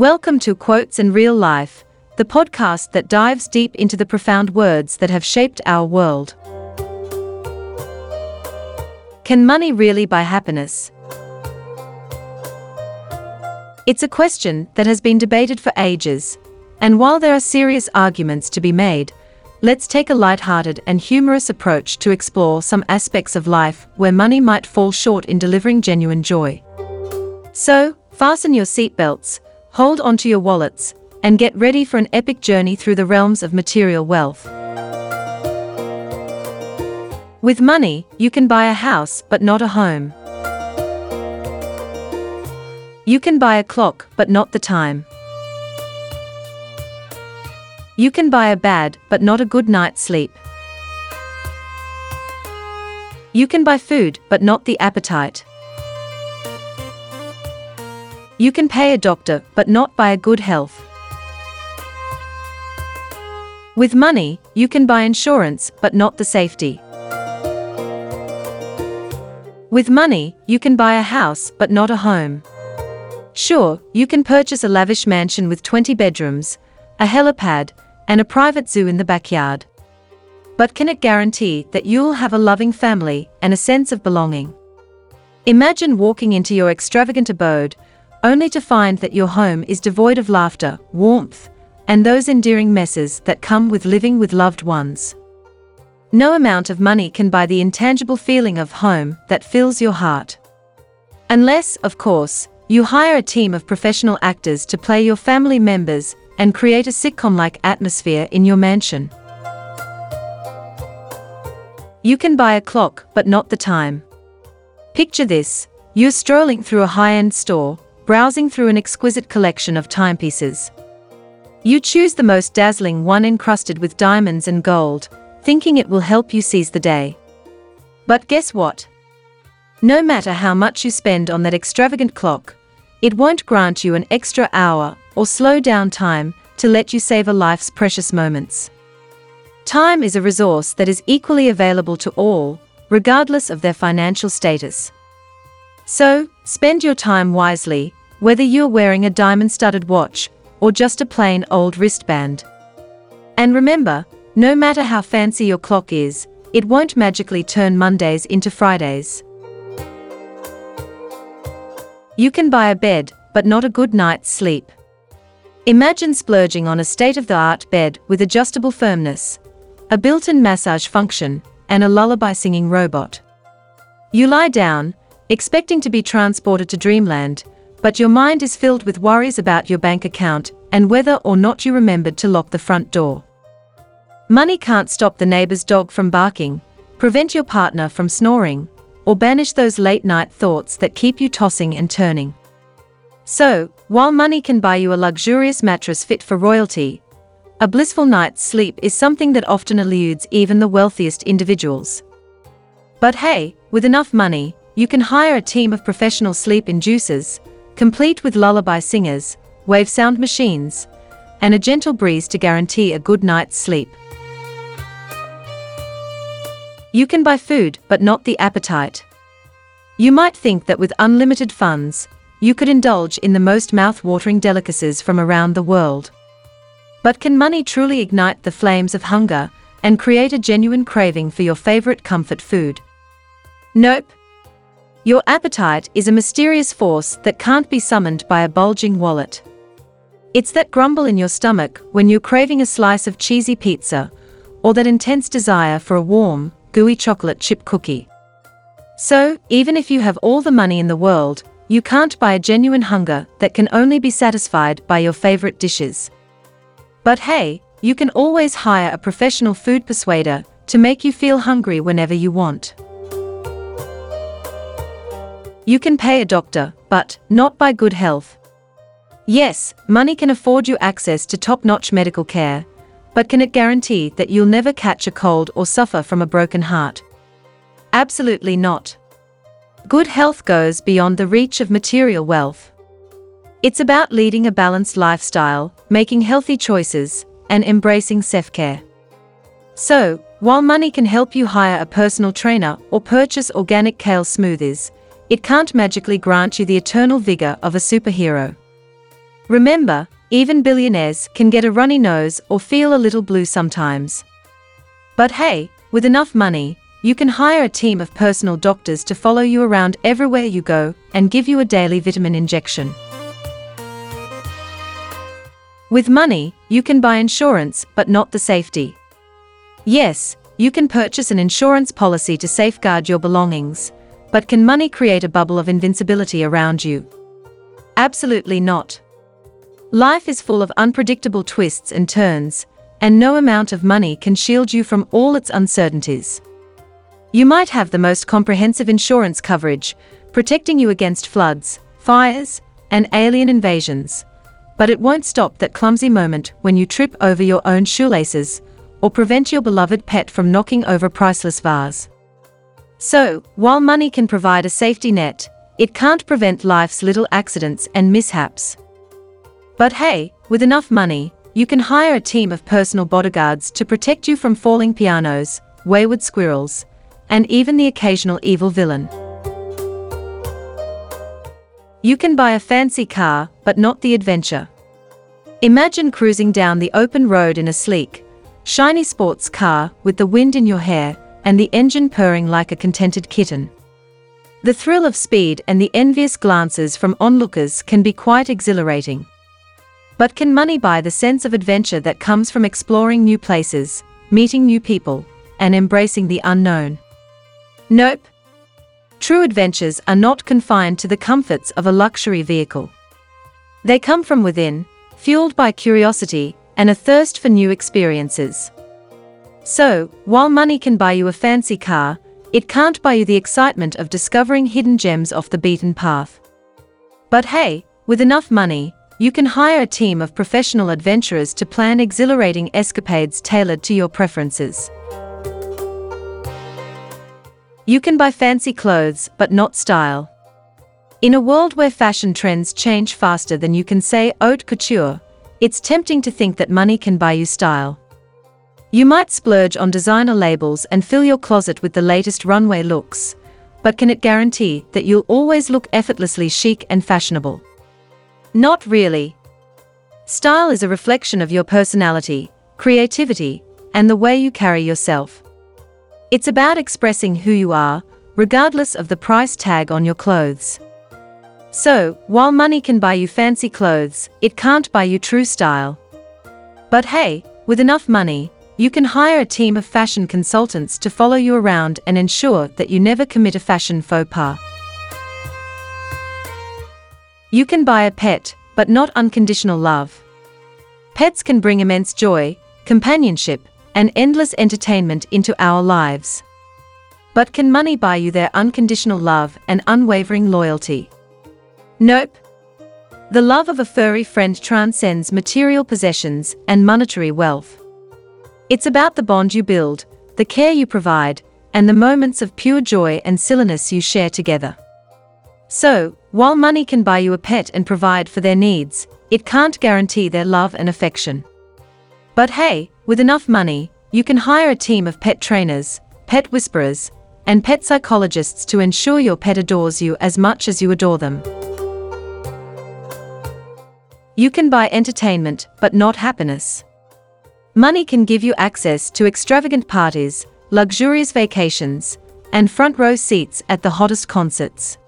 Welcome to Quotes in Real Life, the podcast that dives deep into the profound words that have shaped our world. Can money really buy happiness? It's a question that has been debated for ages, and while there are serious arguments to be made, let's take a light-hearted and humorous approach to explore some aspects of life where money might fall short in delivering genuine joy. So, fasten your seatbelts, hold onto your wallets, and get ready for an epic journey through the realms of material wealth. With money, you can buy a house but not a home. You can buy a clock but not the time. You can buy a bad but not a good night's sleep. You can buy food but not the appetite. You can pay a doctor but not buy a good health. With money, you can buy insurance but not the safety. With money, you can buy a house but not a home. Sure, you can purchase a lavish mansion with 20 bedrooms, a helipad, and a private zoo in the backyard. But can it guarantee that you'll have a loving family and a sense of belonging? Imagine walking into your extravagant abode, only to find that your home is devoid of laughter, warmth, and those endearing messes that come with living with loved ones. No amount of money can buy the intangible feeling of home that fills your heart. Unless, of course, you hire a team of professional actors to play your family members and create a sitcom like atmosphere in your mansion. You can buy a clock, but not the time. Picture this you're strolling through a high end store, browsing through an exquisite collection of timepieces. You choose the most dazzling one encrusted with diamonds and gold, thinking it will help you seize the day. But guess what? No matter how much you spend on that extravagant clock, it won't grant you an extra hour or slow down time to let you savor life's precious moments. Time is a resource that is equally available to all, regardless of their financial status. So, spend your time wisely, whether you're wearing a diamond studded watch or just a plain old wristband. And remember, no matter how fancy your clock is, it won't magically turn Mondays into Fridays. You can buy a bed, but not a good night's sleep. Imagine splurging on a state-of-the-art bed with adjustable firmness, a built-in massage function, and a lullaby singing robot. You lie down, expecting to be transported to dreamland, but your mind is filled with worries about your bank account and whether or not you remembered to lock the front door. Money can't stop the neighbor's dog from barking, prevent your partner from snoring, or banish those late night thoughts that keep you tossing and turning. So, while money can buy you a luxurious mattress fit for royalty, a blissful night's sleep is something that often eludes even the wealthiest individuals. But hey, with enough money, you can hire a team of professional sleep inducers, complete with lullaby singers, wave sound machines, and a gentle breeze to guarantee a good night's sleep. You can buy food, but not the appetite. You might think that with unlimited funds, you could indulge in the most mouth-watering delicacies from around the world. But can money truly ignite the flames of hunger and create a genuine craving for your favorite comfort food? Nope. Your appetite is a mysterious force that can't be summoned by a bulging wallet. It's that grumble in your stomach when you're craving a slice of cheesy pizza, or that intense desire for a warm, gooey chocolate chip cookie. So, even if you have all the money in the world, you can't buy a genuine hunger that can only be satisfied by your favorite dishes. But hey, you can always hire a professional food persuader to make you feel hungry whenever you want. You can pay a doctor, but not buy good health. Yes, money can afford you access to top notch medical care, but can it guarantee that you'll never catch a cold or suffer from a broken heart? Absolutely not. Good health goes beyond the reach of material wealth. It's about leading a balanced lifestyle, making healthy choices, and embracing self-care. So, while money can help you hire a personal trainer or purchase organic kale smoothies, it can't magically grant you the eternal vigor of a superhero. Remember, even billionaires can get a runny nose or feel a little blue sometimes. But hey, with enough money, you can hire a team of personal doctors to follow you around everywhere you go and give you a daily vitamin injection. With money, you can buy insurance but not the safety. Yes, you can purchase an insurance policy to safeguard your belongings, but can money create a bubble of invincibility around you? Absolutely not. Life is full of unpredictable twists and turns, and no amount of money can shield you from all its uncertainties. You might have the most comprehensive insurance coverage, protecting you against floods, fires, and alien invasions. But it won't stop that clumsy moment when you trip over your own shoelaces, or prevent your beloved pet from knocking over priceless vase. So, while money can provide a safety net, it can't prevent life's little accidents and mishaps. But hey, with enough money, you can hire a team of personal bodyguards to protect you from falling pianos, wayward squirrels, and even the occasional evil villain. You can buy a fancy car, but not the adventure. Imagine cruising down the open road in a sleek, shiny sports car with the wind in your hair and the engine purring like a contented kitten. The thrill of speed and the envious glances from onlookers can be quite exhilarating. But can money buy the sense of adventure that comes from exploring new places, meeting new people, and embracing the unknown? Nope. True adventures are not confined to the comforts of a luxury vehicle. They come from within, fueled by curiosity and a thirst for new experiences. So, while money can buy you a fancy car, it can't buy you the excitement of discovering hidden gems off the beaten path. But hey, with enough money, you can hire a team of professional adventurers to plan exhilarating escapades tailored to your preferences. You can buy fancy clothes, but not style. In a world where fashion trends change faster than you can say haute couture, it's tempting to think that money can buy you style. You might splurge on designer labels and fill your closet with the latest runway looks, but can it guarantee that you'll always look effortlessly chic and fashionable? Not really. Style is a reflection of your personality, creativity, and the way you carry yourself. It's about expressing who you are, regardless of the price tag on your clothes. So, while money can buy you fancy clothes, it can't buy you true style. But hey, with enough money, you can hire a team of fashion consultants to follow you around and ensure that you never commit a fashion faux pas. You can buy a pet, but not unconditional love. Pets can bring immense joy, companionship, and endless entertainment into our lives. But can money buy you their unconditional love and unwavering loyalty? Nope. The love of a furry friend transcends material possessions and monetary wealth. It's about the bond you build, the care you provide, and the moments of pure joy and silliness you share together. So, while money can buy you a pet and provide for their needs, it can't guarantee their love and affection. But hey, with enough money, you can hire a team of pet trainers, pet whisperers, and pet psychologists to ensure your pet adores you as much as you adore them. You can buy entertainment, but not happiness. Money can give you access to extravagant parties, luxurious vacations, and front row seats at the hottest concerts.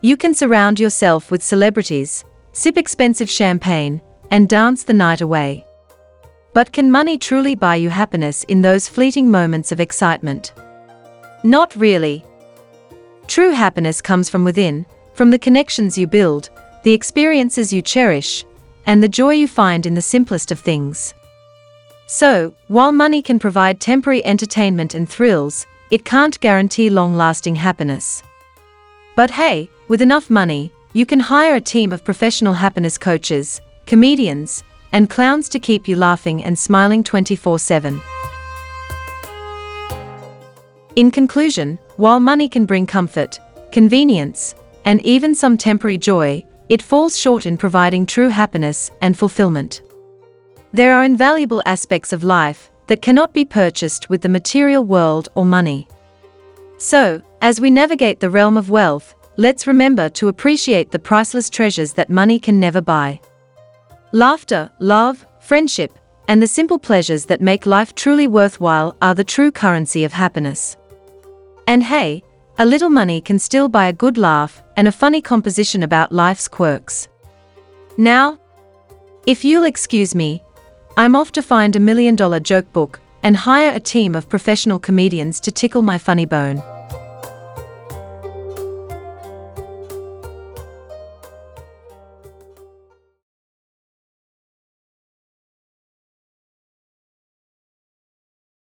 You can surround yourself with celebrities, sip expensive champagne, and dance the night away. But can money truly buy you happiness in those fleeting moments of excitement? Not really. True happiness comes from within, from the connections you build, the experiences you cherish, and the joy you find in the simplest of things. So, while money can provide temporary entertainment and thrills, it can't guarantee long lasting happiness. But hey, with enough money, you can hire a team of professional happiness coaches, comedians, and clowns to keep you laughing and smiling 24 7. In conclusion, while money can bring comfort, convenience, and even some temporary joy, it falls short in providing true happiness and fulfillment. There are invaluable aspects of life that cannot be purchased with the material world or money. So, as we navigate the realm of wealth, let's remember to appreciate the priceless treasures that money can never buy. Laughter, love, friendship, and the simple pleasures that make life truly worthwhile are the true currency of happiness. And hey, a little money can still buy a good laugh and a funny composition about life's quirks. Now, if you'll excuse me, I'm off to find a million dollar joke book and hire a team of professional comedians to tickle my funny bone.